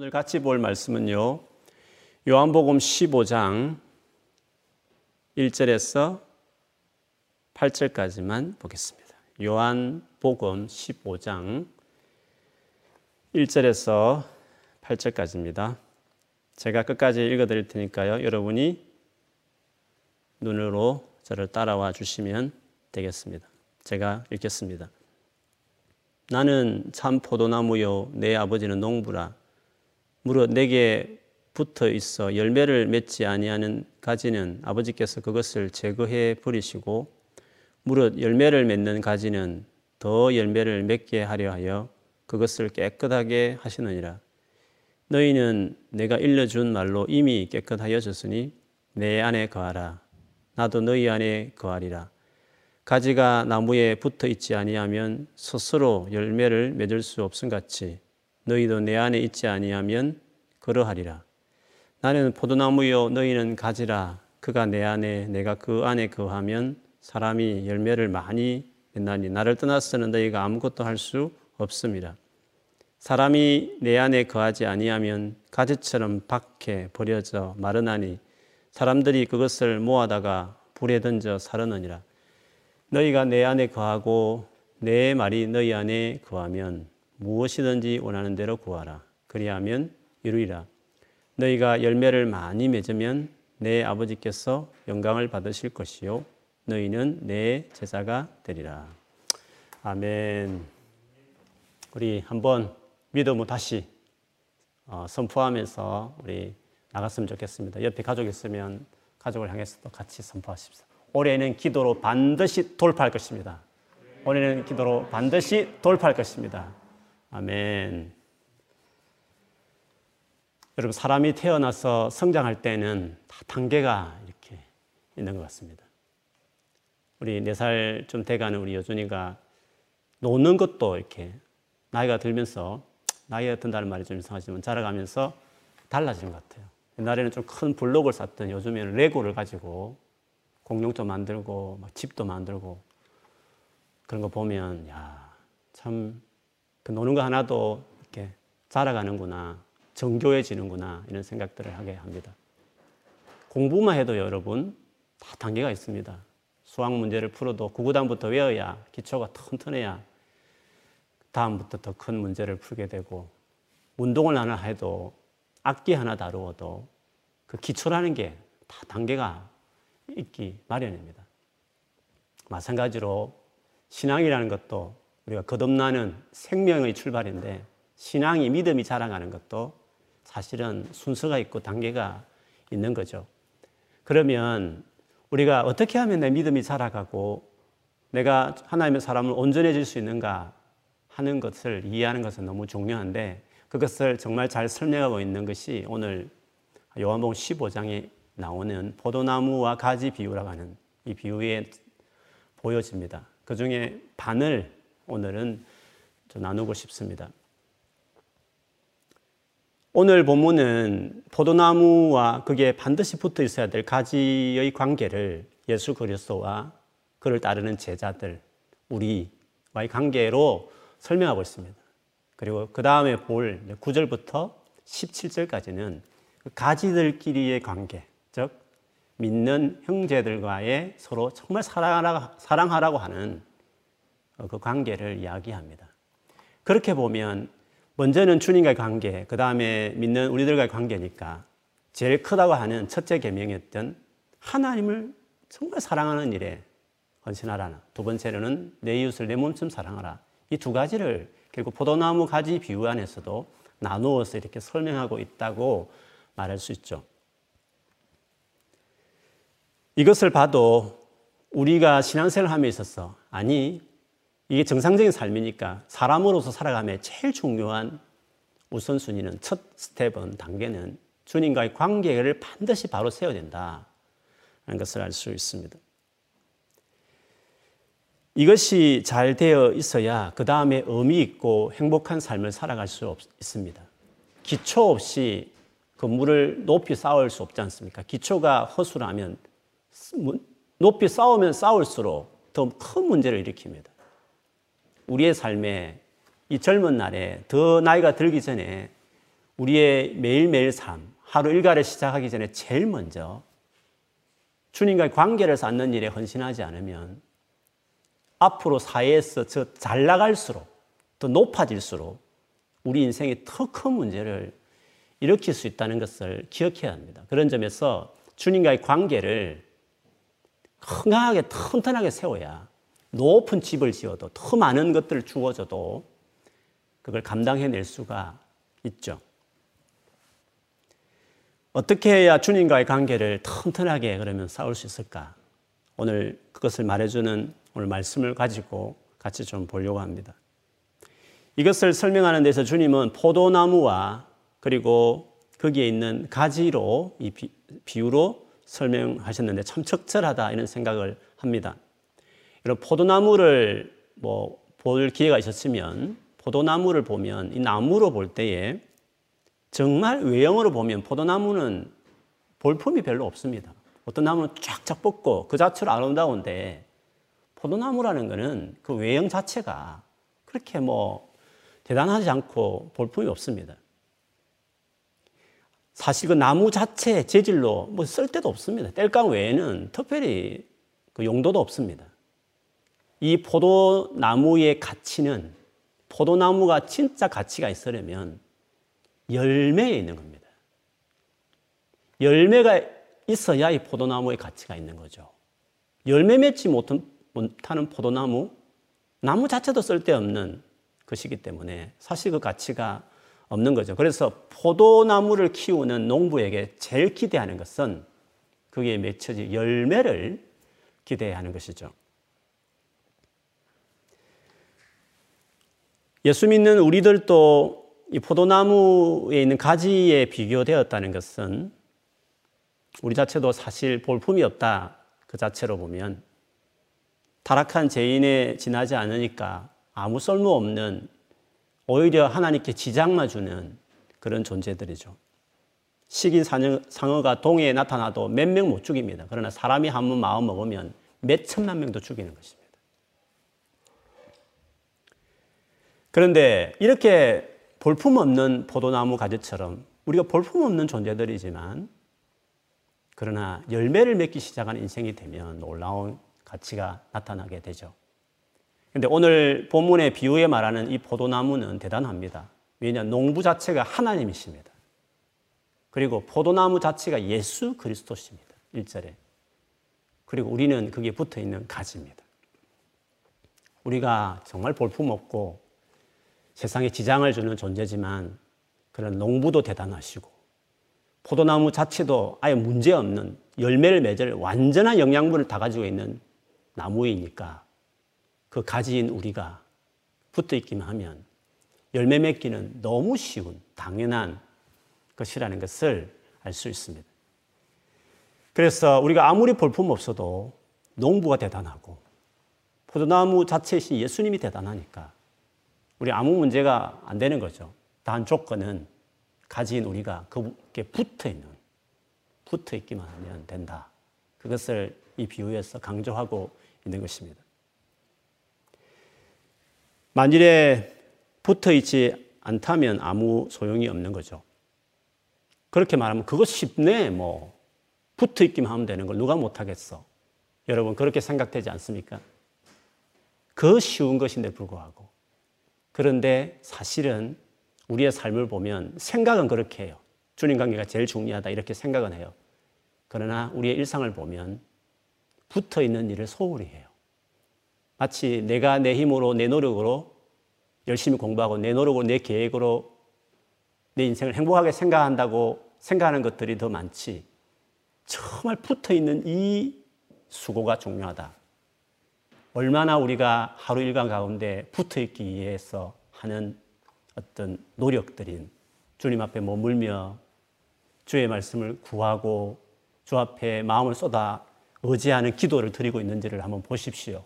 오늘 같이 볼 말씀은요. 요한복음 15장 1절에서 8절까지만 보겠습니다. 요한복음 15장 1절에서 8절까지입니다. 제가 끝까지 읽어 드릴 테니까요. 여러분이 눈으로 저를 따라와 주시면 되겠습니다. 제가 읽겠습니다. 나는 참 포도나무요 내 아버지는 농부라 무릇 내게 붙어 있어 열매를 맺지 아니하는 가지는 아버지께서 그것을 제거해 버리시고 무릇 열매를 맺는 가지는 더 열매를 맺게 하려 하여 그것을 깨끗하게 하시느니라. 너희는 내가 일러준 말로 이미 깨끗하여졌으니 내 안에 거하라. 나도 너희 안에 거하리라. 가지가 나무에 붙어 있지 아니하면 스스로 열매를 맺을 수 없음 같이 너희도 내 안에 있지 아니하면 그러하리라. 나는 포도나무요 너희는 가지라 그가 내 안에 내가 그 안에 거하면 사람이 열매를 많이 맺나니 나를 떠나서는 너희가 아무것도 할 수 없습니다. 사람이 내 안에 거하지 아니하면 가지처럼 밖에 버려져 마르나니 사람들이 그것을 모아다가 불에 던져 사르느니라. 너희가 내 안에 거하고 내 말이 너희 안에 거하면 무엇이든지 원하는 대로 구하라. 그리하면 이루리라. 너희가 열매를 많이 맺으면 내 아버지께서 영광을 받으실 것이요. 너희는 내 제자가 되리라. 아멘. 우리 한번 믿음을 다시 어, 선포하면서 우리 나갔으면 좋겠습니다. 옆에 가족 있으면 가족을 향해서도 같이 선포하십시오. 올해는 기도로 반드시 돌파할 것입니다. 올해는 기도로 반드시 돌파할 것입니다. 아멘. 여러분, 사람이 태어나서 성장할 때는 다 단계가 이렇게 있는 것 같습니다. 우리 네 살 좀 돼가는 우리 여준이가 노는 것도 이렇게 나이가 들면서 나이가 든다는 말이 좀 이상하지만 자라가면서 달라지는 것 같아요. 옛날에는 좀 큰 블록을 쌓던 요즘에는 레고를 가지고 공룡도 만들고 막 집도 만들고 그런 거 보면 야참 그 노는 거 하나도 이렇게 자라가는구나 정교해지는구나 이런 생각들을 하게 합니다. 공부만 해도 여러분 다 단계가 있습니다. 수학 문제를 풀어도 구구단부터 외워야 기초가 튼튼해야 다음부터 더 큰 문제를 풀게 되고 운동을 하나 해도 악기 하나 다루어도 그 기초라는 게 다 단계가 있기 마련입니다. 마찬가지로 신앙이라는 것도 우리가 거듭나는 생명의 출발인데 신앙이 믿음이 자라가는 것도 사실은 순서가 있고 단계가 있는 거죠. 그러면 우리가 어떻게 하면 내 믿음이 자라가고 내가 하나님의 사람을 온전해질 수 있는가 하는 것을 이해하는 것은 너무 중요한데 그것을 정말 잘 설명하고 있는 것이 오늘 요한복음 15장에 나오는 포도나무와 가지 비유라고 하는 이 비유에 보여집니다. 그 중에 반을 오늘은 나누고 싶습니다. 오늘 본문은 포도나무와 그게 반드시 붙어 있어야 될 가지의 관계를 예수 그리스도와 그를 따르는 제자들, 우리와의 관계로 설명하고 있습니다. 그리고 그 다음에 볼 9절부터 17절까지는 그 가지들끼리의 관계, 즉 믿는 형제들과의 서로 정말 사랑하라고 하는 그 관계를 이야기합니다. 그렇게 보면 먼저는 주님과의 관계, 그 다음에 믿는 우리들과의 관계니까 제일 크다고 하는 첫째 계명이었던 하나님을 정말 사랑하는 일에 헌신하라는 두 번째로는 내 이웃을 내 몸처럼 사랑하라. 이 두 가지를 결국 포도나무 가지 비유 안에서도 나누어서 이렇게 설명하고 있다고 말할 수 있죠. 이것을 봐도 우리가 신앙생활 함에 있어서 아니 이게 정상적인 삶이니까 사람으로서 살아감에 제일 중요한 우선순위는 첫 스텝은 단계는 주님과의 관계를 반드시 바로 세워야 된다. 하는 것을 알 수 있습니다. 이것이 잘 되어 있어야 그 다음에 의미 있고 행복한 삶을 살아갈 수 있습니다. 기초 없이 건물을 높이 쌓을 수 없지 않습니까? 기초가 허술하면 높이 쌓으면 쌓을수록 더 큰 문제를 일으킵니다. 우리의 삶에 이 젊은 날에 더 나이가 들기 전에 우리의 매일매일 삶, 하루 일과를 시작하기 전에 제일 먼저 주님과의 관계를 쌓는 일에 헌신하지 않으면 앞으로 사회에서 잘 나갈수록 더 높아질수록 우리 인생에 더큰 문제를 일으킬 수 있다는 것을 기억해야 합니다. 그런 점에서 주님과의 관계를 건강하게 튼튼하게 세워야 높은 집을 지어도 더 많은 것들을 주어져도 그걸 감당해낼 수가 있죠. 어떻게 해야 주님과의 관계를 튼튼하게 그러면 쌓을 수 있을까? 오늘 그것을 말해주는 오늘 말씀을 가지고 같이 좀 보려고 합니다. 이것을 설명하는 데서 주님은 포도나무와 그리고 거기에 있는 가지로 이 비유로 설명하셨는데 참 적절하다 이런 생각을 합니다. 이런 포도나무를 뭐 볼 기회가 있었으면 포도나무를 보면 이 나무로 볼 때에 정말 외형으로 보면 포도나무는 볼품이 별로 없습니다. 어떤 나무는 쫙쫙 뻗고 그 자체로 아름다운데 포도나무라는 것은 그 외형 자체가 그렇게 뭐 대단하지 않고 볼품이 없습니다. 사실 그 나무 자체 재질로 뭐 쓸 데도 없습니다. 땔감 외에는 특별히 그 용도도 없습니다. 이 포도나무의 가치는 포도나무가 진짜 가치가 있으려면 열매에 있는 겁니다. 열매가 있어야 이 포도나무의 가치가 있는 거죠. 열매 맺지 못하는 포도나무, 나무 자체도 쓸데없는 것이기 때문에 사실 그 가치가 없는 거죠. 그래서 포도나무를 키우는 농부에게 제일 기대하는 것은 그게 맺혀질 열매를 기대하는 것이죠. 예수 믿는 우리들도 이 포도나무에 있는 가지에 비교되었다는 것은 우리 자체도 사실 볼품이 없다 그 자체로 보면 타락한 죄인에 지나지 않으니까 아무 쓸모 없는 오히려 하나님께 지장만 주는 그런 존재들이죠. 식인 상어가 동해에 나타나도 몇 명 못 죽입니다. 그러나 사람이 한 번 마음 먹으면 몇 천만 명도 죽이는 것입니다. 그런데 이렇게 볼품 없는 포도나무 가지처럼 우리가 볼품 없는 존재들이지만 그러나 열매를 맺기 시작한 인생이 되면 놀라운 가치가 나타나게 되죠. 근데 오늘 본문의 비유에 말하는 이 포도나무는 대단합니다. 왜냐 농부 자체가 하나님이십니다. 그리고 포도나무 자체가 예수 그리스도십니다. 1절에. 그리고 우리는 거기에 붙어 있는 가지입니다. 우리가 정말 볼품 없고 세상에 지장을 주는 존재지만 그런 농부도 대단하시고 포도나무 자체도 아예 문제없는 열매를 맺을 완전한 영양분을 다 가지고 있는 나무이니까 그 가지인 우리가 붙어 있기만 하면 열매 맺기는 너무 쉬운 당연한 것이라는 것을 알 수 있습니다. 그래서 우리가 아무리 볼품 없어도 농부가 대단하고 포도나무 자체이신 예수님이 대단하니까 우리 아무 문제가 안 되는 거죠. 단 조건은 가진 우리가 그게 붙어 있는, 붙어 있기만 하면 된다. 그것을 이 비유에서 강조하고 있는 것입니다. 만일에 붙어 있지 않다면 아무 소용이 없는 거죠. 그렇게 말하면 그거 쉽네, 뭐. 붙어 있기만 하면 되는 걸 누가 못하겠어. 여러분, 그렇게 생각되지 않습니까? 그 쉬운 것인데 불구하고. 그런데 사실은 우리의 삶을 보면 생각은 그렇게 해요. 주님 관계가 제일 중요하다. 이렇게 생각은 해요. 그러나 우리의 일상을 보면 붙어 있는 일을 소홀히 해요. 마치 내가 내 힘으로 내 노력으로 열심히 공부하고 내 노력으로 내 계획으로 내 인생을 행복하게 생각한다고 생각하는 것들이 더 많지. 정말 붙어 있는 이 수고가 중요하다. 얼마나 우리가 하루 일과 가운데 붙어 있기 위해서 하는 어떤 노력들인 주님 앞에 머물며 주의 말씀을 구하고 주 앞에 마음을 쏟아 의지하는 기도를 드리고 있는지를 한번 보십시오.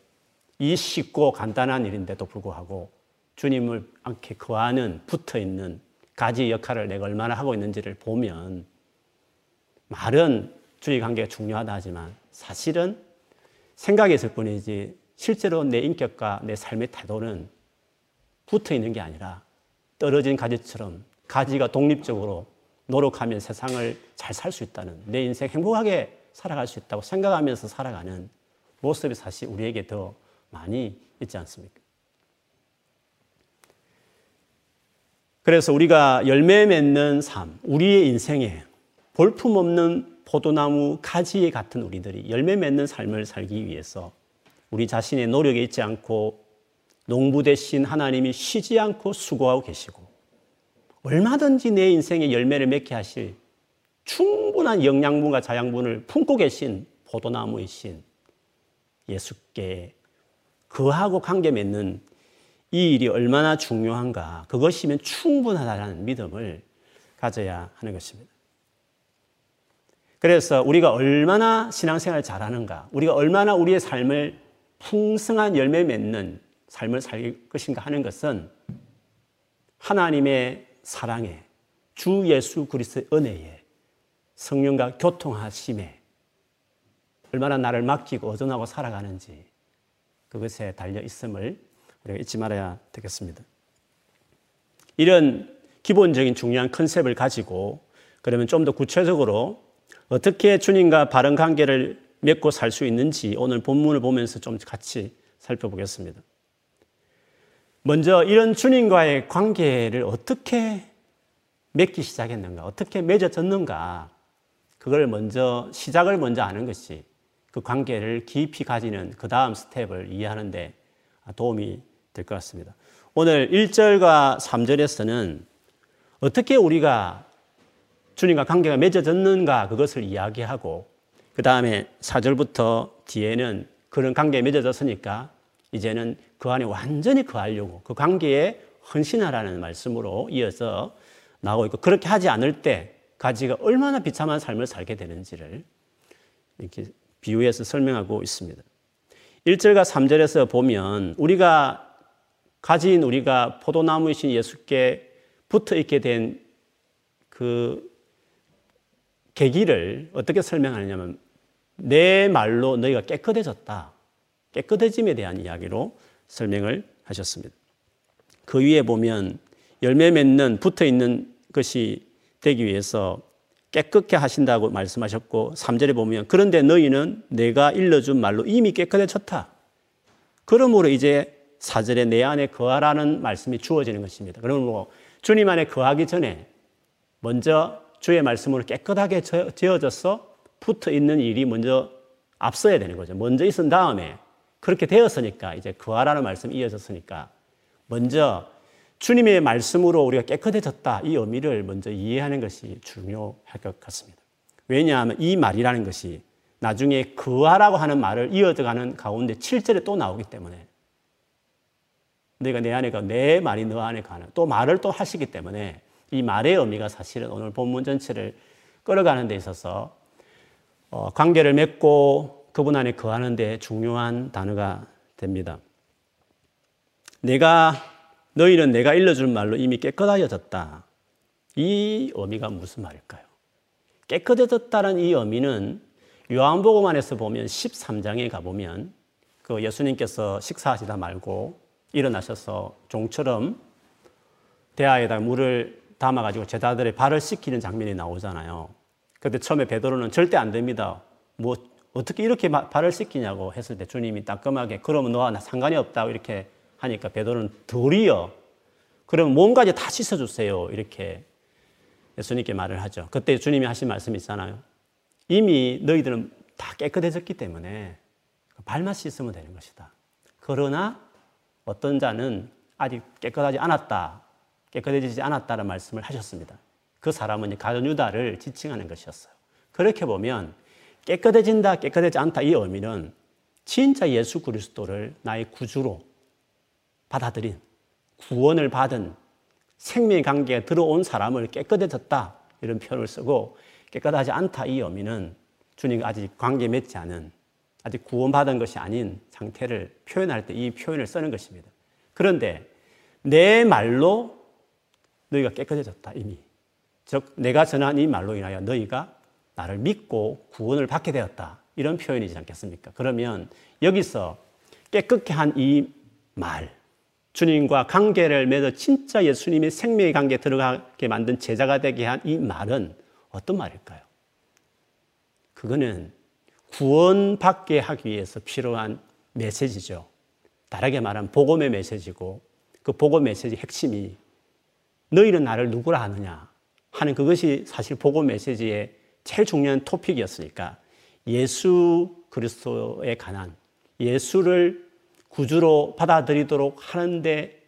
이 쉽고 간단한 일인데도 불구하고 주님을 않게 거하는 붙어 있는 가지 역할을 내가 얼마나 하고 있는지를 보면 말은 주의 관계가 중요하다 하지만 사실은 생각이 있을 뿐이지 실제로 내 인격과 내 삶의 태도는 붙어 있는 게 아니라 떨어진 가지처럼 가지가 독립적으로 노력하면 세상을 잘 살 수 있다는 내 인생 행복하게 살아갈 수 있다고 생각하면서 살아가는 모습이 사실 우리에게 더 많이 있지 않습니까? 그래서 우리가 열매 맺는 삶, 우리의 인생에 볼품 없는 포도나무 가지 같은 우리들이 열매 맺는 삶을 살기 위해서 우리 자신의 노력에 있지 않고 농부 대신 하나님이 쉬지 않고 수고하고 계시고 얼마든지 내 인생에 열매를 맺게 하실 충분한 영양분과 자양분을 품고 계신 포도나무이신 예수께 그하고 관계 맺는 이 일이 얼마나 중요한가, 그것이면 충분하다는 믿음을 가져야 하는 것입니다. 그래서 우리가 얼마나 신앙생활을 잘하는가, 우리가 얼마나 우리의 삶을 풍성한 열매 맺는 삶을 살 것인가 하는 것은 하나님의 사랑에 주 예수 그리스도의 은혜에 성령과 교통하심에 얼마나 나를 맡기고 의존하고 살아가는지 그것에 달려 있음을 우리가 잊지 말아야 되겠습니다. 이런 기본적인 중요한 컨셉을 가지고 그러면 좀 더 구체적으로 어떻게 주님과 바른 관계를 맺고 살 수 있는지 오늘 본문을 보면서 좀 같이 살펴보겠습니다. 먼저 이런 주님과의 관계를 어떻게 맺기 시작했는가, 어떻게 맺어졌는가, 그걸 먼저, 시작을 먼저 아는 것이 그 관계를 깊이 가지는 그 다음 스텝을 이해하는데 도움이 될 것 같습니다. 오늘 1절과 3절에서는 어떻게 우리가 주님과 관계가 맺어졌는가 그것을 이야기하고 그 다음에 4절부터 뒤에는 그런 관계에 맺어졌으니까 이제는 그 안에 완전히 거하려고 그 관계에 헌신하라는 말씀으로 이어서 나오고 있고 그렇게 하지 않을 때 가지가 얼마나 비참한 삶을 살게 되는지를 이렇게 비유해서 설명하고 있습니다. 1절과 3절에서 보면 우리가 가진 우리가 포도나무이신 예수께 붙어 있게 된 그 계기를 어떻게 설명하느냐면 내 말로 너희가 깨끗해졌다. 깨끗해짐에 대한 이야기로 설명을 하셨습니다. 그 위에 보면 열매 맺는 붙어 있는 것이 되기 위해서 깨끗게 하신다고 말씀하셨고 3절에 보면 그런데 너희는 내가 일러준 말로 이미 깨끗해졌다. 그러므로 이제 4절에 내 안에 거하라는 말씀이 주어지는 것입니다. 그러므로 주님 안에 거하기 전에 먼저 주의 말씀으로 깨끗하게 지어져서 붙어 있는 일이 먼저 앞서야 되는 거죠. 먼저 있은 다음에 그렇게 되었으니까 이제 거하라는 말씀이 이어졌으니까 먼저 주님의 말씀으로 우리가 깨끗해졌다 이 의미를 먼저 이해하는 것이 중요할 것 같습니다. 왜냐하면 이 말이라는 것이 나중에 거하라고 하는 말을 이어져가는 가운데 7절에 또 나오기 때문에 너희가 내 안에 가내 말이 너 안에 가는 또 말을 또 하시기 때문에 이 말의 의미가 사실은 오늘 본문 전체를 끌어가는 데 있어서 어, 관계를 맺고 그분 안에 거하는 데 중요한 단어가 됩니다. 내가 너희는 내가 일러줄 말로 이미 깨끗하여졌다. 이 의미가 무슨 말일까요? 깨끗해졌다는 이 의미는 요한복음 안에서 보면 13장에 가보면 그 예수님께서 식사하시다 말고 일어나셔서 종처럼 대하에다 물을 담아가지고 제자들의 발을 씻기는 장면이 나오잖아요. 그때 처음에 베드로는 절대 안 됩니다. 뭐 어떻게 이렇게 발을 씻기냐고 했을 때 주님이 따끔하게 그러면 너와 나 상관이 없다고 이렇게 하니까 베드로는 도리어 그럼 몸까지 다 씻어주세요 이렇게 예수님께 말을 하죠. 그때 주님이 하신 말씀이 있잖아요. 이미 너희들은 다 깨끗해졌기 때문에 발만 씻으면 되는 것이다. 그러나 어떤 자는 아직 깨끗하지 않았다. 깨끗해지지 않았다는 말씀을 하셨습니다. 그 사람은 가룟 유다를 지칭하는 것이었어요. 그렇게 보면 깨끗해진다, 깨끗하지 않다 이 의미는 진짜 예수 그리스도를 나의 구주로 받아들인 구원을 받은 생명 관계에 들어온 사람을 깨끗해졌다 이런 표현을 쓰고 깨끗하지 않다 이 의미는 주님과 아직 관계 맺지 않은 아직 구원받은 것이 아닌 상태를 표현할 때 이 표현을 쓰는 것입니다. 그런데 내 말로 너희가 깨끗해졌다 이미. 즉 내가 전한 이 말로 인하여 너희가 나를 믿고 구원을 받게 되었다. 이런 표현이지 않겠습니까? 그러면 여기서 깨끗게 한 이 말, 주님과 관계를 맺어 진짜 예수님의 생명의 관계에 들어가게 만든 제자가 되게 한 이 말은 어떤 말일까요? 그거는 구원받게 하기 위해서 필요한 메시지죠. 다르게 말하면 복음의 메시지고 그 복음 메시지 핵심이 너희는 나를 누구라 하느냐 하는 그것이 사실 복음 메시지의 제일 중요한 토픽이었으니까 예수 그리스도에 관한 예수를 구주로 받아들이도록 하는데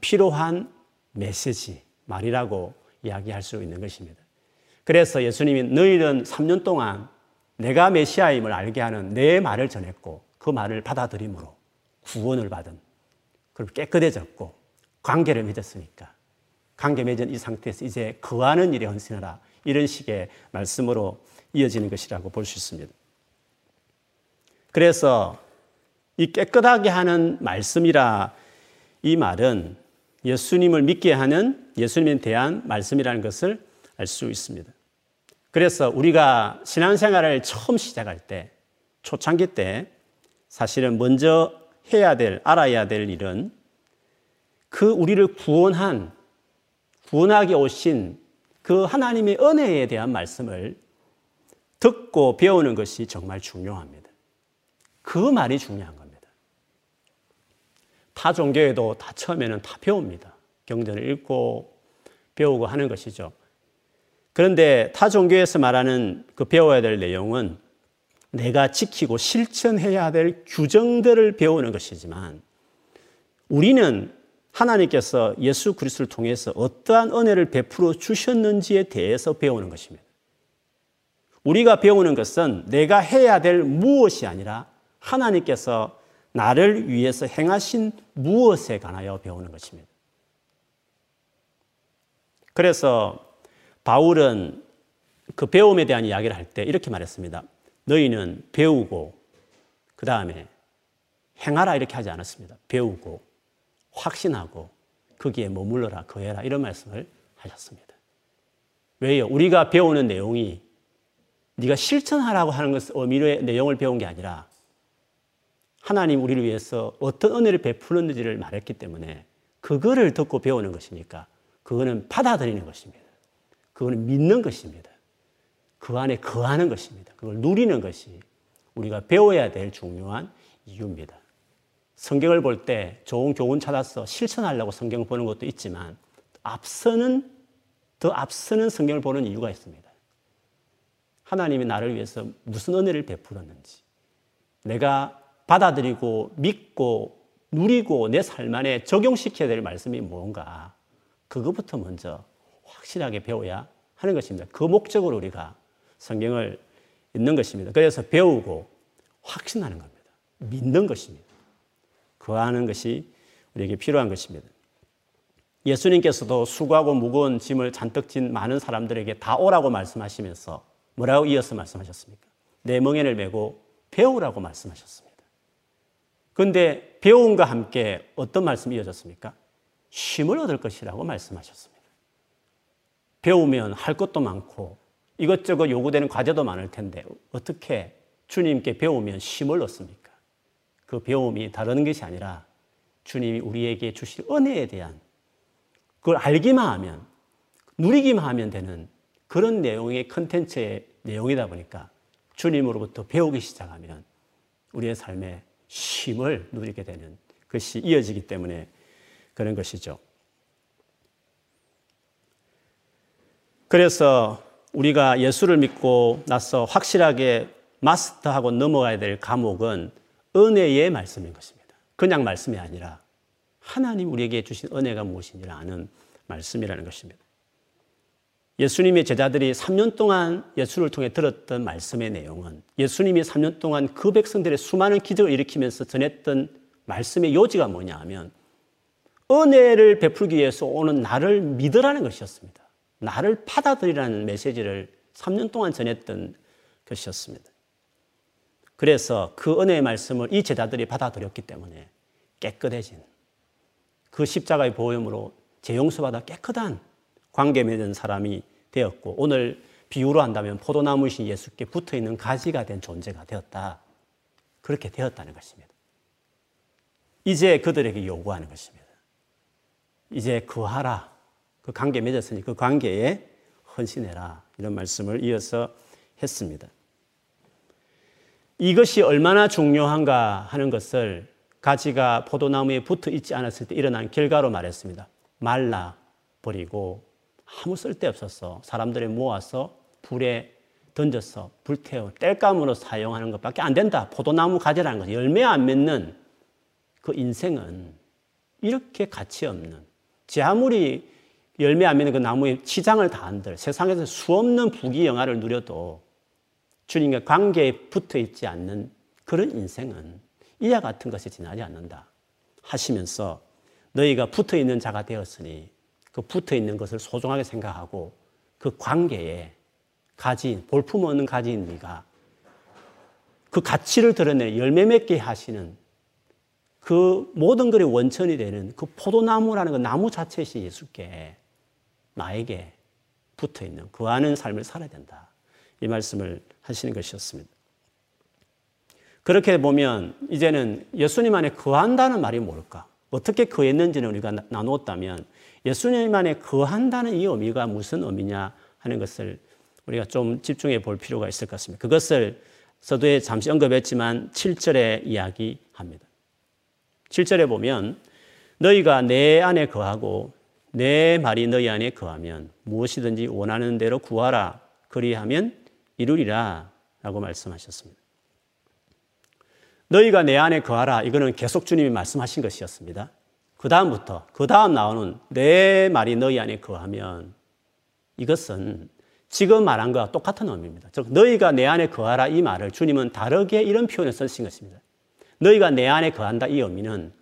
필요한 메시지, 말이라고 이야기할 수 있는 것입니다. 그래서 예수님이 너희는 3년 동안 내가 메시아임을 알게 하는 내 말을 전했고 그 말을 받아들임으로 구원을 받은 그리고 깨끗해졌고 관계를 맺었으니까 관계 맺은 이 상태에서 이제 거하는 일에 헌신하라 이런 식의 말씀으로 이어지는 것이라고 볼 수 있습니다. 그래서 이 깨끗하게 하는 말씀이라 이 말은 예수님을 믿게 하는 예수님에 대한 말씀이라는 것을 알 수 있습니다. 그래서 우리가 신앙생활을 처음 시작할 때, 초창기 때 사실은 먼저 해야 될, 알아야 될 일은 그 우리를 구원한, 구원하게 오신 그 하나님의 은혜에 대한 말씀을 듣고 배우는 것이 정말 중요합니다. 그 말이 중요한 겁니다. 타 종교에도 다 처음에는 다 배웁니다. 경전을 읽고 배우고 하는 것이죠. 그런데 타 종교에서 말하는 그 배워야 될 내용은 내가 지키고 실천해야 될 규정들을 배우는 것이지만 우리는 하나님께서 예수 그리스도를 통해서 어떠한 은혜를 베풀어 주셨는지에 대해서 배우는 것입니다. 우리가 배우는 것은 내가 해야 될 무엇이 아니라 하나님께서 나를 위해서 행하신 무엇에 관하여 배우는 것입니다. 그래서 바울은 그 배움에 대한 이야기를 할 때 이렇게 말했습니다. 너희는 배우고 그 다음에 행하라 이렇게 하지 않았습니다. 배우고 확신하고 거기에 머물러라 거해라 이런 말씀을 하셨습니다. 왜요? 우리가 배우는 내용이 네가 실천하라고 하는 것 의미의 내용을 배운 게 아니라 하나님 우리를 위해서 어떤 은혜를 베푸는지를 말했기 때문에 그거를 듣고 배우는 것이니까 그거는 받아들이는 것입니다. 그거는 믿는 것입니다. 그 안에 거하는 것입니다. 그걸 누리는 것이 우리가 배워야 될 중요한 이유입니다. 성경을 볼 때 좋은 교훈 찾아서 실천하려고 성경을 보는 것도 있지만 앞서는 더 앞서는 성경을 보는 이유가 있습니다. 하나님이 나를 위해서 무슨 은혜를 베풀었는지 내가 받아들이고 믿고 누리고 내 삶 안에 적용시켜야 될 말씀이 뭔가 그것부터 먼저 확실하게 배워야 하는 것입니다. 그 목적으로 우리가 성경을 읽는 것입니다. 그래서 배우고 확신하는 겁니다. 믿는 것입니다. 그하는 것이 우리에게 필요한 것입니다. 예수님께서도 수고하고 무거운 짐을 잔뜩 진 많은 사람들에게 다 오라고 말씀하시면서 뭐라고 이어서 말씀하셨습니까? 내 멍에를 메고 배우라고 말씀하셨습니다. 그런데 배움과 함께 어떤 말씀이 이어졌습니까? 쉼을 얻을 것이라고 말씀하셨습니다. 배우면 할 것도 많고 이것저것 요구되는 과제도 많을 텐데 어떻게 주님께 배우면 쉼을 얻습니까? 그 배움이 다른 것이 아니라 주님이 우리에게 주실 은혜에 대한 그걸 알기만 하면 누리기만 하면 되는 그런 내용의 컨텐츠의 내용이다 보니까 주님으로부터 배우기 시작하면 우리의 삶에 쉼을 누리게 되는 것이 이어지기 때문에 그런 것이죠. 그래서 우리가 예수를 믿고 나서 확실하게 마스터하고 넘어가야 될 과목은 은혜의 말씀인 것입니다. 그냥 말씀이 아니라 하나님 우리에게 주신 은혜가 무엇인지를 아는 말씀이라는 것입니다. 예수님의 제자들이 3년 동안 예수를 통해 들었던 말씀의 내용은 예수님이 3년 동안 그 백성들의 수많은 기적을 일으키면서 전했던 말씀의 요지가 뭐냐 하면 은혜를 베풀기 위해서 오는 나를 믿으라는 것이었습니다. 나를 받아들이라는 메시지를 3년 동안 전했던 것이었습니다. 그래서 그 은혜의 말씀을 이 제자들이 받아들였기 때문에 깨끗해진 그 십자가의 보험으로 재용서받아 깨끗한 관계 맺은 사람이 되었고 오늘 비유로 한다면 포도나무이신 예수께 붙어 있는 가지가 된 존재가 되었다. 그렇게 되었다는 것입니다. 이제 그들에게 요구하는 것입니다. 이제 그하라. 그 관계 맺었으니 그 관계에 헌신해라. 이런 말씀을 이어서 했습니다. 이것이 얼마나 중요한가 하는 것을 가지가 포도나무에 붙어 있지 않았을 때 일어난 결과로 말했습니다. 말라 버리고 아무 쓸데 없었어. 사람들이 모아서 불에 던져서 불태워 땔감으로 사용하는 것밖에 안 된다. 포도나무 가지라는 것. 열매 안 맺는 그 인생은 이렇게 가치 없는 제 아무리 열매 안 맺는 그 나무에 치장을 다한들 세상에서 수없는 부귀 영화를 누려도 주님과 관계에 붙어 있지 않는 그런 인생은 이와 같은 것이 지나지 않는다. 하시면서 너희가 붙어 있는 자가 되었으니 그 붙어 있는 것을 소중하게 생각하고 그 관계에 가진 볼품 없는 가진 네가 그 가치를 드러내 열매 맺게 하시는 그 모든 것의 원천이 되는 그 포도나무라는 그 나무 자체이신 예수께 나에게 붙어 있는 그 아는 삶을 살아야 된다. 이 말씀을 하시는 것이었습니다. 그렇게 보면 이제는 예수님 안에 거한다는 말이 뭘까? 어떻게 거했는지는 우리가 나누었다면 예수님 안에 거한다는 이 의미가 무슨 의미냐 하는 것을 우리가 좀 집중해 볼 필요가 있을 것 같습니다. 그것을 서두에 잠시 언급했지만 7절에 이야기합니다. 7절에 보면 너희가 내 안에 거하고 내 말이 너희 안에 거하면 무엇이든지 원하는 대로 구하라 그리하면 이루리라 라고 말씀하셨습니다. 너희가 내 안에 거하라. 이거는 계속 주님이 말씀하신 것이었습니다. 그 다음부터, 그 다음 나오는 내 말이 너희 안에 거하면 이것은 지금 말한 것과 똑같은 의미입니다. 즉, 너희가 내 안에 거하라 이 말을 주님은 다르게 이런 표현을 쓰신 것입니다. 너희가 내 안에 거한다 이 의미는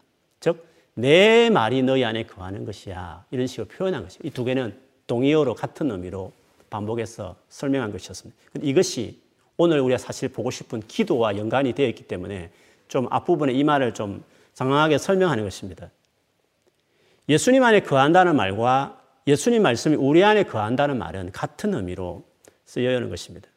즉, 내 말이 너희 안에 거하는 것이야. 이런 식으로 표현한 것입니다. 이두 개는 동의어로 같은 의미로 반복해서 설명한 것이었습니다. 이것이 오늘 우리가 사실 보고 싶은 기도와 연관이 되어 있기 때문에 좀 앞부분에 이 말을 좀 장황하게 설명하는 것입니다. 예수님 안에 거한다는 말과 예수님 말씀이 우리 안에 거한다는 말은 같은 의미로 쓰여 있는 것입니다.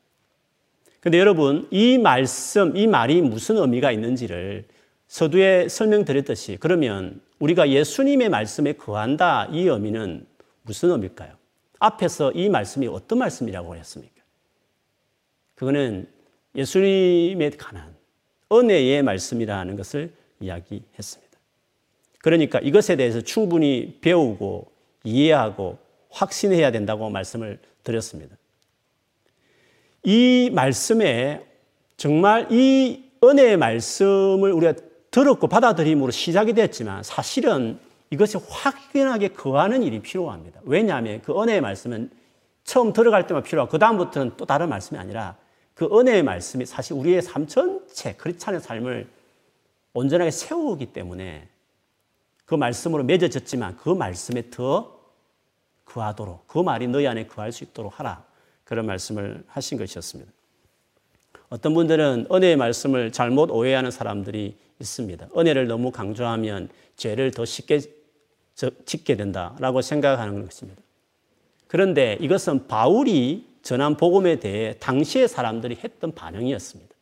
근데 여러분, 이 말씀, 이 말이 무슨 의미가 있는지를 서두에 설명드렸듯이 그러면 우리가 예수님의 말씀에 거한다 이 의미는 무슨 의미일까요? 앞에서 이 말씀이 어떤 말씀이라고 했습니까? 그거는 예수님에 관한 은혜의 말씀이라는 것을 이야기했습니다. 그러니까 이것에 대해서 충분히 배우고 이해하고 확신해야 된다고 말씀을 드렸습니다. 이 말씀에 정말 이 은혜의 말씀을 우리가 들었고 받아들임으로 시작이 됐지만 사실은 이것이 확연하게 거하는 일이 필요합니다. 왜냐하면 그 은혜의 말씀은 처음 들어갈 때만 필요하고 그 다음부터는 또 다른 말씀이 아니라 그 은혜의 말씀이 사실 우리의 삶 전체 크리스찬의 삶을 온전하게 세우기 때문에 그 말씀으로 맺어졌지만 그 말씀에 더 거하도록 그 말이 너희 안에 거할 수 있도록 하라 그런 말씀을 하신 것이었습니다. 어떤 분들은 은혜의 말씀을 잘못 오해하는 사람들이 있습니다. 은혜를 너무 강조하면 죄를 더 쉽게 짓게 된다라고 생각하는 것입니다. 그런데 이것은 바울이 전한 복음에 대해 당시의 사람들이 했던 반응이었습니다.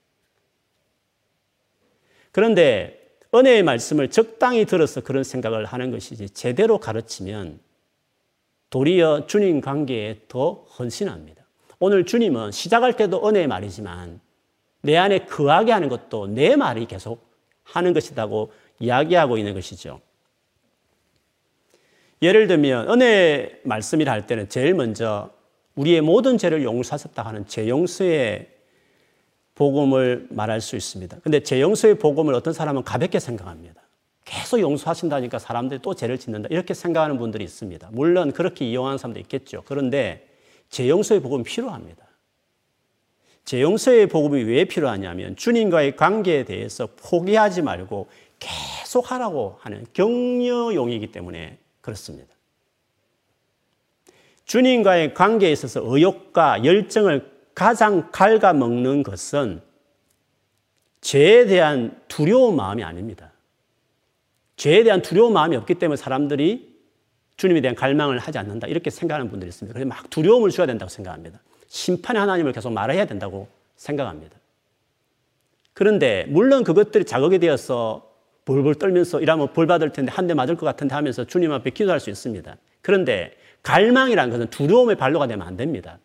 그런데 은혜의 말씀을 적당히 들어서 그런 생각을 하는 것이지 제대로 가르치면 도리어 주님 관계에 더 헌신합니다. 오늘 주님은 시작할 때도 은혜의 말이지만 내 안에 거하게 하는 것도 내 말이 계속 하는 것이라고 이야기하고 있는 것이죠. 예를 들면 은혜 말씀이라 할 때는 제일 먼저 우리의 모든 죄를 용서하셨다 하는 죄용서의 복음을 말할 수 있습니다. 근데 죄용서의 복음을 어떤 사람은 가볍게 생각합니다. 계속 용서하신다니까 사람들이 또 죄를 짓는다. 이렇게 생각하는 분들이 있습니다. 물론 그렇게 이용하는 사람도 있겠죠. 그런데 죄용서의 복음이 필요합니다. 죄용서의 복음이 왜 필요하냐면 주님과의 관계에 대해서 포기하지 말고 계속 하라고 하는 격려용이기 때문에 그렇습니다. 주님과의 관계에 있어서 의욕과 열정을 가장 갉아먹는 것은 죄에 대한 두려운 마음이 아닙니다. 죄에 대한 두려운 마음이 없기 때문에 사람들이 주님에 대한 갈망을 하지 않는다. 이렇게 생각하는 분들이 있습니다. 그래서 막 두려움을 줘야 된다고 생각합니다. 심판의 하나님을 계속 말해야 된다고 생각합니다. 그런데 물론 그것들이 자극이 되어서 볼볼 떨면서 이러면 벌 받을 텐데 한 대 맞을 것 같은데 하면서 주님 앞에 기도할 수 있습니다. 그런데 갈망이라는 것은 두려움의 발로가 되면 안 됩니다.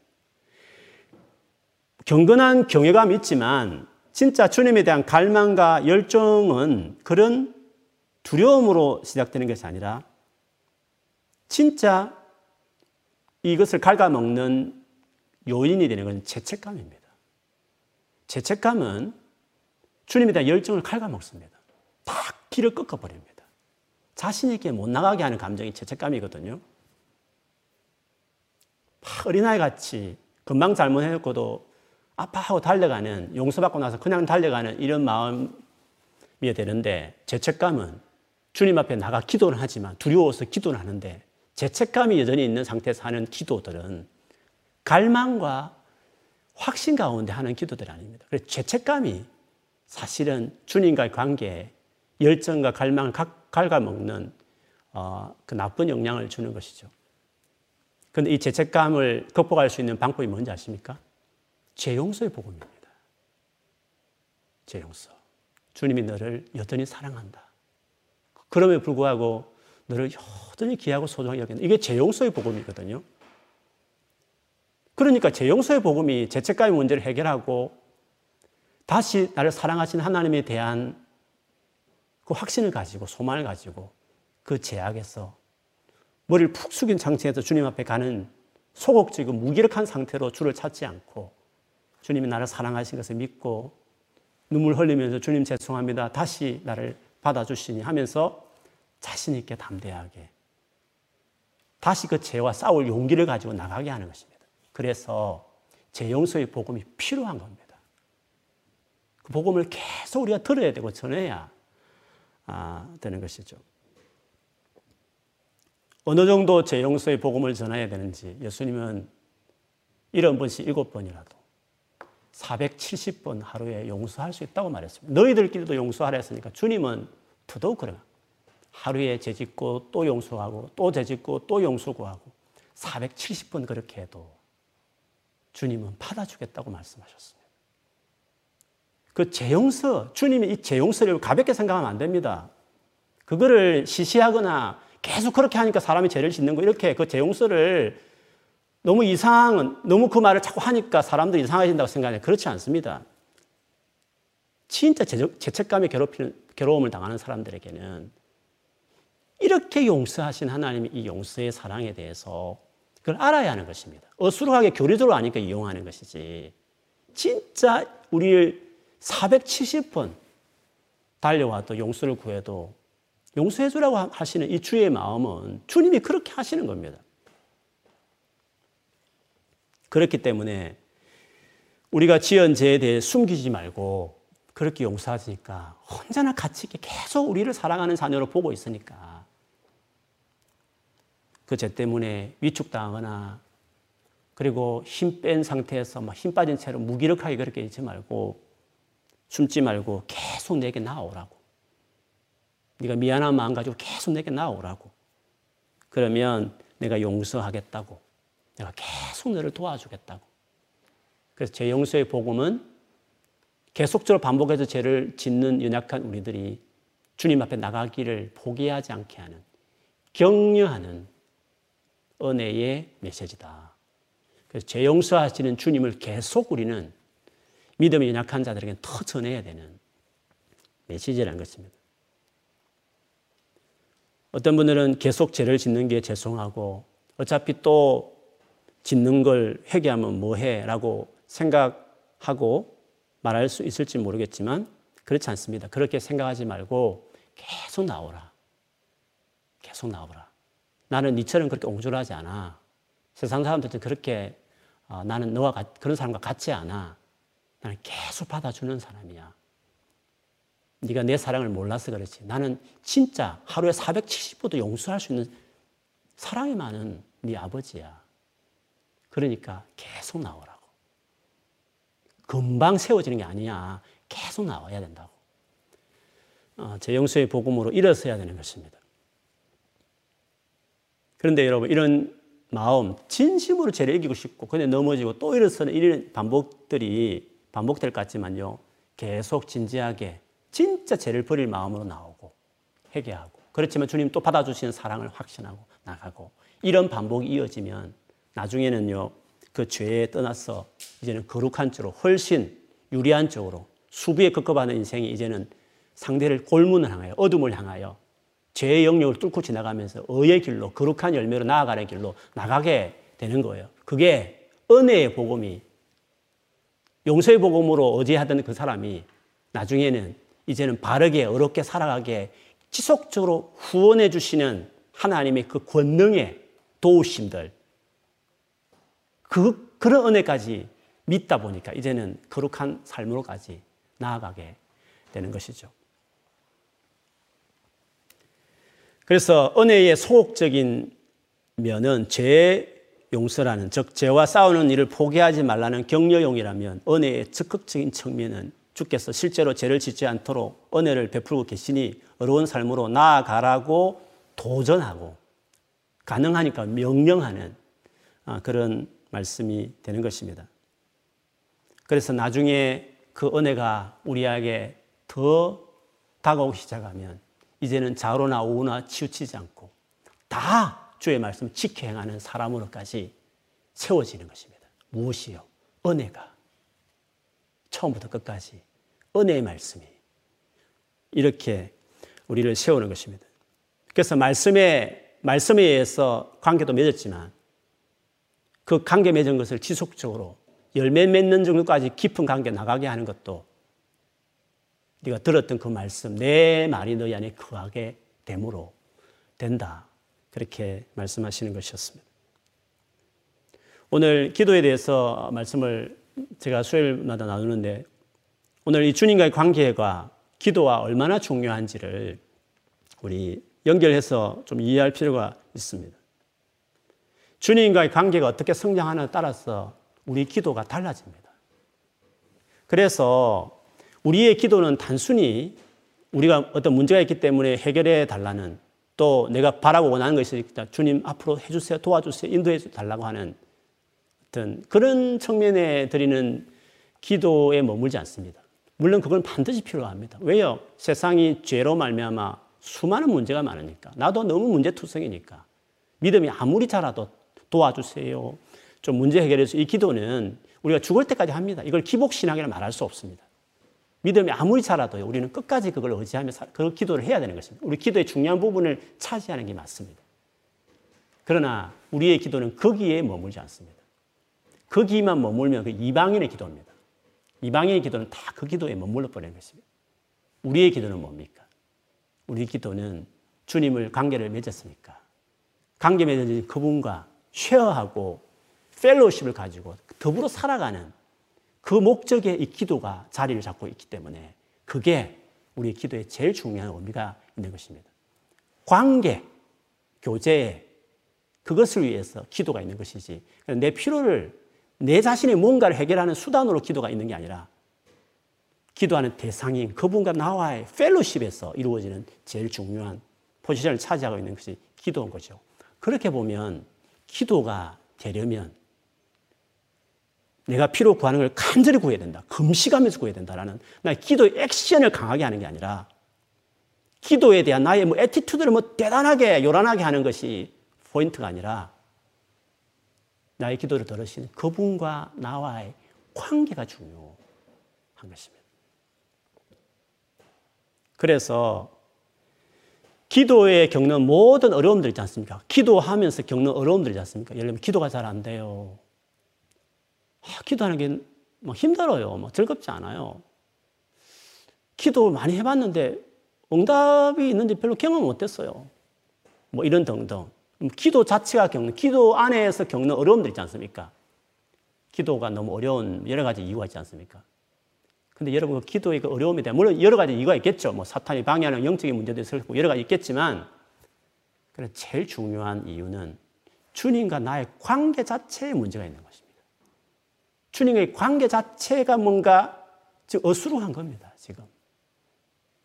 경건한 경외감이 있지만 진짜 주님에 대한 갈망과 열정은 그런 두려움으로 시작되는 것이 아니라 진짜 이것을 갉아먹는 요인이 되는 것은 죄책감입니다. 죄책감은 주님에 대한 열정을 갉아먹습니다. 탁 길을 꺾어버립니다. 자신에게 못 나가게 하는 감정이 죄책감이거든요. 어린아이 같이 금방 잘못해놓고도 아파하고 달려가는, 용서받고 나서 그냥 달려가는 이런 마음이 되는데, 죄책감은 주님 앞에 나가 기도를 하지만 두려워서 기도를 하는데, 죄책감이 여전히 있는 상태에서 하는 기도들은 갈망과 확신 가운데 하는 기도들이 아닙니다. 그래서 죄책감이 사실은 주님과의 관계에 열정과 갈망을 갉아먹는 어, 그 나쁜 영향을 주는 것이죠. 그런데 이 죄책감을 극복할 수 있는 방법이 뭔지 아십니까? 죄 용서의 복음입니다. 죄 용서. 주님이 너를 여전히 사랑한다. 그럼에도 불구하고 너를 여전히 귀하고 소중하게 여기는 이게 죄 용서의 복음이거든요. 그러니까 죄 용서의 복음이 죄책감의 문제를 해결하고 다시 나를 사랑하신 하나님에 대한 그 확신을 가지고 소망을 가지고 그 제약에서 머리를 푹 숙인 상태에서 주님 앞에 가는 소극적이고 무기력한 상태로 주를 찾지 않고 주님이 나를 사랑하신 것을 믿고 눈물 흘리면서 주님 죄송합니다. 다시 나를 받아주시니 하면서 자신 있게 담대하게 다시 그 죄와 싸울 용기를 가지고 나가게 하는 것입니다. 그래서 재용서의 복음이 필요한 겁니다. 그 복음을 계속 우리가 들어야 되고 전해야 아, 되는 것이죠. 어느 정도 재용서의 복음을 전해야 되는지 예수님은 이런 번씩 일곱 번이라도 470번 하루에 용서할 수 있다고 말했습니다. 너희들끼리도 용서하라 했으니까 주님은 더더욱 그래요. 하루에 죄짓고 또 용서하고 또 죄짓고 또 용서 구하고 470번 그렇게 해도 주님은 받아주겠다고 말씀하셨습니다. 그 재용서, 주님이 이 재용서를 가볍게 생각하면 안 됩니다. 그거를 시시하거나 계속 그렇게 하니까 사람이 죄를 짓는 거 이렇게 그 재용서를 너무 이상, 너무 그 말을 자꾸 하니까 사람들이 이상해진다고 생각해요. 그렇지 않습니다. 진짜 죄책감에 괴롭히는, 괴로움을 당하는 사람들에게는 이렇게 용서하신 하나님의 이 용서의 사랑에 대해서 그걸 알아야 하는 것입니다. 어수룩하게 교리적으로 아니까 이용하는 것이지. 진짜 우리를 470번 달려와도 용서를 구해도 용서해 주라고 하시는 이 주의 마음은 주님이 그렇게 하시는 겁니다. 그렇기 때문에 우리가 지은 죄에 대해 숨기지 말고 그렇게 용서하시니까 언제나 같이 계속 우리를 사랑하는 자녀로 보고 있으니까 그 죄 때문에 위축당하거나 그리고 힘 뺀 상태에서 힘 빠진 채로 무기력하게 그렇게 있지 말고 숨지 말고 계속 내게 나오라고. 네가 미안한 마음 가지고 계속 내게 나오라고. 그러면 내가 용서하겠다고. 내가 계속 너를 도와주겠다고. 그래서 제 용서의 복음은 계속적으로 반복해서 죄를 짓는 연약한 우리들이 주님 앞에 나가기를 포기하지 않게 하는 격려하는 은혜의 메시지다. 그래서 죄 용서하시는 주님을 계속 우리는 믿음이 연약한 자들에게 더 전해야 되는 메시지라는 것입니다. 어떤 분들은 계속 죄를 짓는 게 죄송하고 어차피 또 짓는 걸 회개하면 뭐해? 라고 생각하고 말할 수 있을지 모르겠지만 그렇지 않습니다. 그렇게 생각하지 말고 계속 나오라. 계속 나오라. 나는 니처럼 그렇게 옹졸하지 않아. 세상 사람들도 그렇게 어, 나는 너와 가, 그런 사람과 같지 않아. 나는 계속 받아주는 사람이야. 네가 내 사랑을 몰라서 그렇지. 나는 진짜 하루에 470번도 용서할 수 있는 사랑이 많은 네 아버지야. 그러니까 계속 나오라고. 금방 세워지는 게 아니야. 계속 나와야 된다고. 어, 제 영수의 복음으로 일어서야 되는 것입니다. 그런데 여러분, 이런 마음, 진심으로 죄를 이기고 싶고, 근데 넘어지고 또 일어서는 이런 반복들이 반복될 것 같지만요. 계속 진지하게 진짜 죄를 버릴 마음으로 나오고 회개하고 그렇지만 주님 또 받아주시는 사랑을 확신하고 나가고 이런 반복이 이어지면 나중에는요 그 죄에 떠나서 이제는 거룩한 쪽으로 훨씬 유리한 쪽으로 수비에 급급하는 인생이 이제는 상대를 골문을 향하여 어둠을 향하여 죄의 영역을 뚫고 지나가면서 의의 길로 거룩한 열매로 나아가는 길로 나가게 되는 거예요. 그게 은혜의 복음이 용서의 복음으로 어제하던 그 사람이 나중에는 이제는 바르게 어렵게 살아가게 지속적으로 후원해 주시는 하나님의 그 권능의 도우심들 그 그런 은혜까지 믿다 보니까 이제는 거룩한 삶으로까지 나아가게 되는 것이죠. 그래서 은혜의 소극적인 면은 죄 용서라는 즉 죄와 싸우는 일을 포기하지 말라는 격려용이라면 은혜의 적극적인 측면은 주께서 실제로 죄를 짓지 않도록 은혜를 베풀고 계시니 어려운 삶으로 나아가라고 도전하고 가능하니까 명령하는 아, 그런 말씀이 되는 것입니다. 그래서 나중에 그 은혜가 우리에게 더 다가오기 시작하면 이제는 좌로나 우나 치우치지 않고 다 주의 말씀을 지켜 행하는 사람으로까지 세워지는 것입니다. 무엇이요? 은혜가. 처음부터 끝까지 은혜의 말씀이 이렇게 우리를 세우는 것입니다. 그래서 말씀에, 말씀에 의해서 관계도 맺었지만 그 관계 맺은 것을 지속적으로 열매 맺는 정도까지 깊은 관계 나가게 하는 것도 네가 들었던 그 말씀, 내 말이 너희 안에 거하게 됨으로 된다. 그렇게 말씀하시는 것이었습니다. 오늘 기도에 대해서 말씀을 제가 수요일마다 나누는데 오늘 이 주님과의 관계가 기도와 얼마나 중요한지를 우리 연결해서 좀 이해할 필요가 있습니다. 주님과의 관계가 어떻게 성장하느냐에 따라서 우리 기도가 달라집니다. 그래서 우리의 기도는 단순히 우리가 어떤 문제가 있기 때문에 해결해 달라는 또 내가 바라고 원하는 것이 있다. 주님 앞으로 해주세요, 도와주세요, 인도해 달라고 하는 어떤 그런 측면에 드리는 기도에 머물지 않습니다. 물론 그건 반드시 필요합니다. 왜요? 세상이 죄로 말미암아 수많은 문제가 많으니까 나도 너무 문제투성이니까 믿음이 아무리 자라도 도와주세요. 좀 문제 해결해서 이 기도는 우리가 죽을 때까지 합니다. 이걸 기복신앙이라 말할 수 없습니다. 믿음이 아무리 자라도요, 우리는 끝까지 그걸 의지하며 그 기도를 해야 되는 것입니다. 우리 기도의 중요한 부분을 차지하는 게 맞습니다. 그러나 우리의 기도는 거기에 머물지 않습니다. 거기만 머물면 그 이방인의 기도입니다. 이방인의 기도는 다 그 기도에 머물러 버리는 것입니다. 우리의 기도는 뭡니까? 우리 기도는 주님을 관계를 맺었으니까 관계 맺어진 그분과 쉐어하고 펠로십을 가지고 더불어 살아가는 그 목적에 이 기도가 자리를 잡고 있기 때문에 그게 우리 기도의 제일 중요한 의미가 있는 것입니다. 관계, 교제, 그것을 위해서 기도가 있는 것이지. 내 필요를, 내 자신의 뭔가를 해결하는 수단으로 기도가 있는 게 아니라 기도하는 대상인 그분과 나와의 펠로십에서 이루어지는 제일 중요한 포지션을 차지하고 있는 것이 기도인 거죠. 그렇게 보면 기도가 되려면 내가 필요 구하는 걸 간절히 구해야 된다. 금식하면서 구해야 된다라는 나 기도의 액션을 강하게 하는 게 아니라 기도에 대한 나의 뭐 attitude를 뭐 대단하게 요란하게 하는 것이 포인트가 아니라 나의 기도를 들으시는 그분과 나와의 관계가 중요한 것입니다. 그래서 기도에 겪는 모든 어려움들 있지 않습니까? 기도하면서 겪는 어려움들 있지 않습니까? 예를 들면 기도가 잘 안 돼요. 아, 기도하는 게 뭐 힘들어요. 뭐 즐겁지 않아요. 기도 많이 해봤는데 응답이 있는지 별로 경험 못 했어요. 뭐 이런 등등. 기도 자체가 겪는, 기도 안에서 겪는 어려움들 있지 않습니까? 기도가 너무 어려운 여러 가지 이유가 있지 않습니까? 근데 여러분, 그 기도의 그 어려움에 대한, 물론 여러 가지 이유가 있겠죠. 뭐 사탄이 방해하는 영적인 문제도 있을 거고 여러 가지 있겠지만, 그래 제일 중요한 이유는 주님과 나의 관계 자체에 문제가 있는 거예요. 주님의 관계 자체가 뭔가 지금 어수룩한 겁니다. 지금.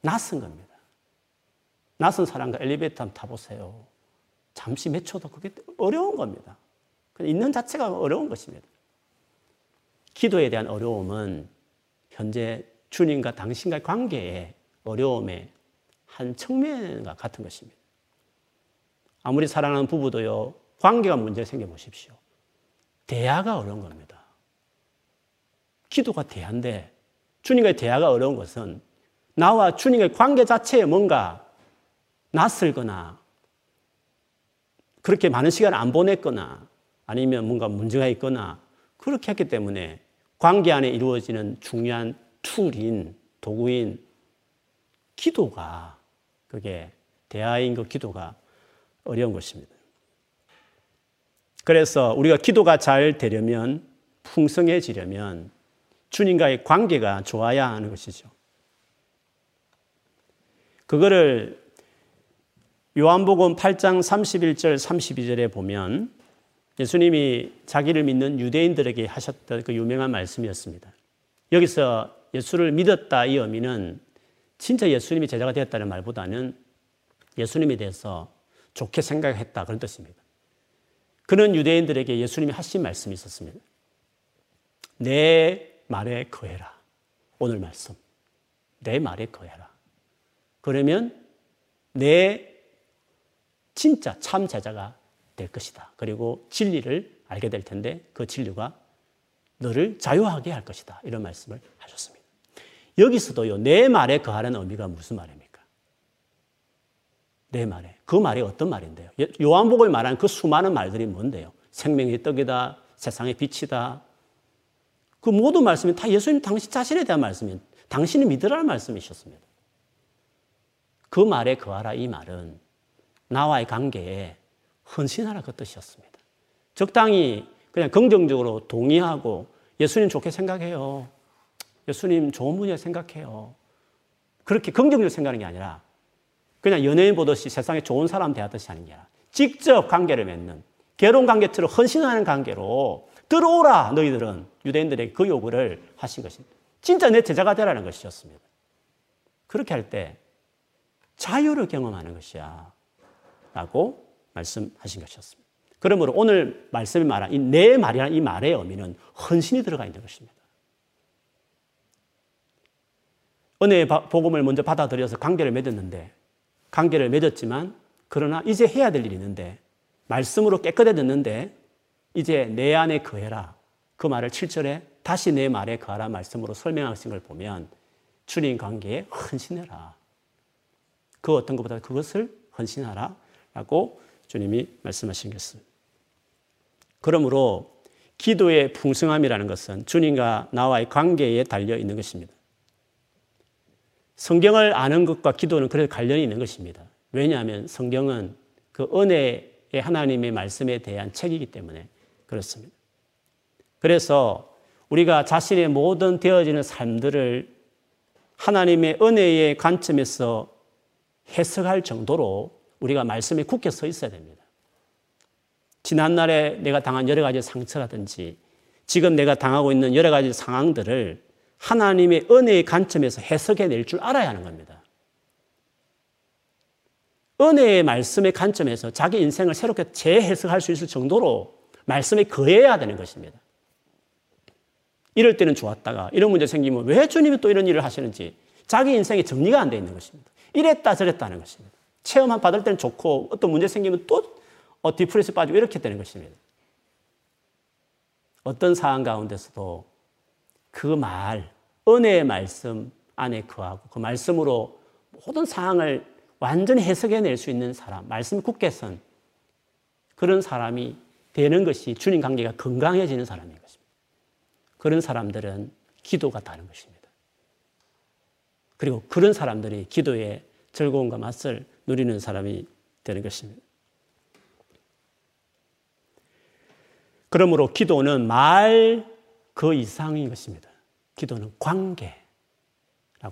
낯선 겁니다. 낯선 사람과 엘리베이터 한번 타보세요. 잠시 몇 초도 그게 어려운 겁니다. 있는 자체가 어려운 것입니다. 기도에 대한 어려움은 현재 주님과 당신과의 관계에 어려움의 한 측면과 같은 것입니다. 아무리 사랑하는 부부도요, 관계가 문제 생겨 보십시오. 대화가 어려운 겁니다. 기도가 대화인데, 주님과의 대화가 어려운 것은 나와 주님의 관계 자체에 뭔가 낯설거나, 그렇게 많은 시간을 안 보냈거나, 아니면 뭔가 문제가 있거나, 그렇게 했기 때문에 관계 안에 이루어지는 중요한 툴인, 도구인 기도가, 그게 대화인 그 기도가 어려운 것입니다. 그래서 우리가 기도가 잘 되려면 풍성해지려면 주님과의 관계가 좋아야 하는 것이죠. 그거를 요한복음 8장 31절 32절에 보면 예수님이 자기를 믿는 유대인들에게 하셨던 그 유명한 말씀이었습니다. 여기서 예수를 믿었다 이 의미는 진짜 예수님이 제자가 되었다는 말보다는 예수님에 대해서 좋게 생각했다 그런 뜻입니다. 그런 유대인들에게 예수님이 하신 말씀이 있었습니다. 내 말에 거해라. 오늘 말씀. 내 말에 거해라. 그러면 내 진짜 참 제자가 될 것이다. 그리고 진리를 알게 될 텐데 그 진리가 너를 자유하게 할 것이다. 이런 말씀을 하셨습니다. 여기서도요, 내 말에 거하는 의미가 무슨 말입니까? 내 말에. 그 말이 어떤 말인데요? 요한복을 말하는 그 수많은 말들이 뭔데요? 생명의 떡이다, 세상의 빛이다. 그 모든 말씀이 다 예수님 당신 자신에 대한 말씀이 당신이 믿으라는 말씀이셨습니다. 그 말에 거하라 이 말은 나와의 관계에 헌신하라 그 뜻이었습니다. 적당히 그냥 긍정적으로 동의하고 예수님 좋게 생각해요. 예수님 좋은 분이라 생각해요. 그렇게 긍정적으로 생각하는 게 아니라 그냥 연예인 보듯이 세상에 좋은 사람 대하듯이 하는 게 아니라 직접 관계를 맺는 결혼 관계처럼 헌신하는 관계로 들어오라 너희들은 유대인들에게 그 요구를 하신 것입니다. 진짜 내 제자가 되라는 것이었습니다. 그렇게 할 때 자유를 경험하는 것이야. 라고 말씀하신 것이었습니다. 그러므로 오늘 말씀이 말한 이내 말이라는 이 말의 의미는 헌신이 들어가 있는 것입니다. 은혜의 복음을 먼저 받아들여서 관계를 맺었는데, 관계를 맺었지만, 그러나 이제 해야 될 일이 있는데, 말씀으로 깨끗해졌는데, 이제 내 안에 거해라. 그 말을 7절에 다시 내 말에 거하라 말씀으로 설명하신 걸 보면, 주님 관계에 헌신해라. 그 어떤 것보다 그것을 헌신하라. 라고 주님이 말씀하신 것입니다. 그러므로 기도의 풍성함이라는 것은 주님과 나와의 관계에 달려 있는 것입니다. 성경을 아는 것과 기도는 그래서 관련이 있는 것입니다. 왜냐하면 성경은 그 은혜의 하나님의 말씀에 대한 책이기 때문에 그렇습니다. 그래서 우리가 자신의 모든 되어지는 삶들을 하나님의 은혜의 관점에서 해석할 정도로 우리가 말씀에 굳게 서 있어야 됩니다. 지난날에 내가 당한 여러 가지 상처라든지 지금 내가 당하고 있는 여러 가지 상황들을 하나님의 은혜의 관점에서 해석해 낼 줄 알아야 하는 겁니다. 은혜의 말씀의 관점에서 자기 인생을 새롭게 재해석할 수 있을 정도로 말씀에 거해야 되는 것입니다. 이럴 때는 좋았다가 이런 문제 생기면 왜 주님이 또 이런 일을 하시는지 자기 인생에 정리가 안 되어 있는 것입니다. 이랬다 저랬다는 것입니다. 체험만 받을 때는 좋고 어떤 문제 생기면 또 어, 디프레스 빠지고 이렇게 되는 것입니다. 어떤 상황 가운데서도 그 말, 은혜의 말씀 안에 거하고 그 말씀으로 모든 상황을 완전히 해석해낼 수 있는 사람, 말씀 굳게 선 그런 사람이 되는 것이 주님 관계가 건강해지는 사람인 것입니다. 그런 사람들은 기도가 다른 것입니다. 그리고 그런 사람들이 기도의 즐거움과 맛을 누리는 사람이 되는 것입니다. 그러므로 기도는 말 그 이상인 것입니다. 기도는 관계라고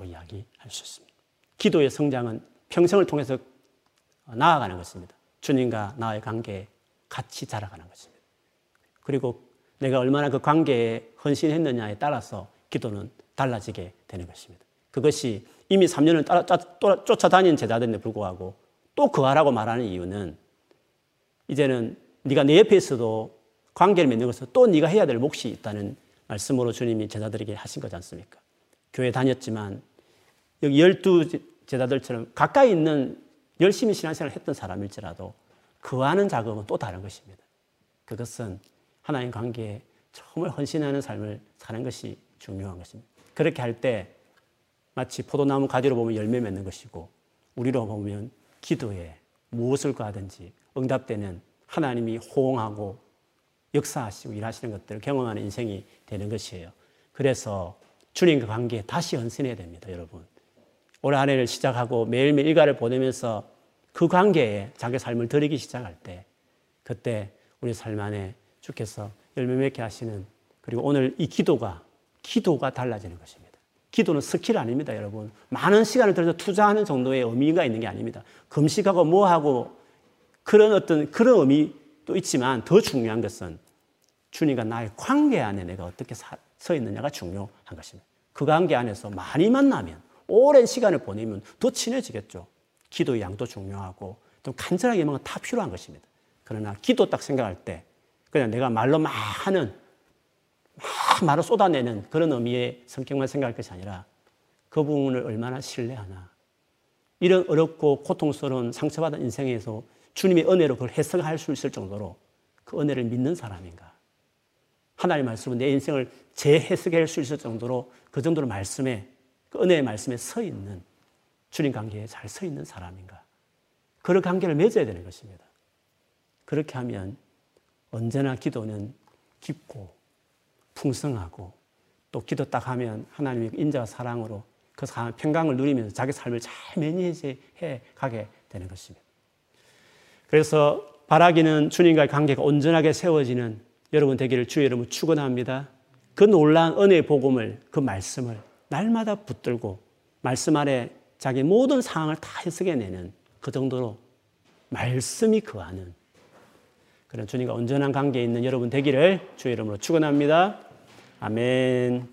이야기할 수 있습니다. 기도의 성장은 평생을 통해서 나아가는 것입니다. 주님과 나의 관계에 같이 자라가는 것입니다. 그리고 내가 얼마나 그 관계에 헌신했느냐에 따라서 기도는 달라지게 되는 것입니다. 그것이 이미 3년을 따라, 쫓아다닌 제자들인데 불구하고 또 그하라고 말하는 이유는 이제는 네가 내 옆에 있어도 관계를 맺는 것은 또 네가 해야 될 몫이 있다는 말씀으로 주님이 제자들에게 하신 거지 않습니까? 교회 다녔지만 여기 열두 제자들처럼 가까이 있는 열심히 신앙생활을 했던 사람일지라도 그하는 작업은 또 다른 것입니다. 그것은 하나님 관계에 정말 헌신하는 삶을 사는 것이 중요한 것입니다. 그렇게 할 때 마치 포도나무 가지로 보면 열매 맺는 것이고 우리로 보면 기도에 무엇을 가든지 응답되는 하나님이 호응하고 역사하시고 일하시는 것들을 경험하는 인생이 되는 것이에요. 그래서 주님과 관계에 다시 헌신해야 됩니다, 여러분. 올 한 해를 시작하고 매일매일 일과를 보내면서 그 관계에 자기 삶을 드리기 시작할 때 그때 우리 삶 안에 주께서 열매 맺게 하시는 그리고 오늘 이 기도가 기도가 달라지는 것입니다. 기도는 스킬 아닙니다, 여러분. 많은 시간을 들여서 투자하는 정도의 의미가 있는 게 아닙니다. 금식하고 뭐하고 그런 어떤 그런 의미도 있지만 더 중요한 것은 주님과 나의 관계 안에 내가 어떻게 서 있느냐가 중요한 것입니다. 그 관계 안에서 많이 만나면 오랜 시간을 보내면 더 친해지겠죠. 기도의 양도 중요하고 좀 간절하게 뭔가 다 필요한 것입니다. 그러나 기도 딱 생각할 때 그냥 내가 말로 막 하는 막 말을 쏟아내는 그런 의미의 성격만 생각할 것이 아니라 그 부분을 얼마나 신뢰하나 이런 어렵고 고통스러운 상처받은 인생에서 주님의 은혜로 그걸 해석할 수 있을 정도로 그 은혜를 믿는 사람인가 하나님의 말씀은 내 인생을 재해석할 수 있을 정도로 그 정도로 말씀에 그 은혜의 말씀에 서 있는 주님 관계에 잘 서 있는 사람인가 그런 관계를 맺어야 되는 것입니다. 그렇게 하면 언제나 기도는 깊고 풍성하고 또 기도 딱 하면 하나님의 인자와 사랑으로 그 평강을 누리면서 자기 삶을 잘 매니지해 가게 되는 것입니다. 그래서 바라기는 주님과의 관계가 온전하게 세워지는 여러분 되기를 주의 이름으로 축원합니다. 그 놀라운 은혜의 복음을 그 말씀을 날마다 붙들고 말씀 아래 자기 모든 상황을 다 해석해내는 그 정도로 말씀이 그하는 그런 주님과 온전한 관계에 있는 여러분 되기를 주의 이름으로 축원합니다. 아멘.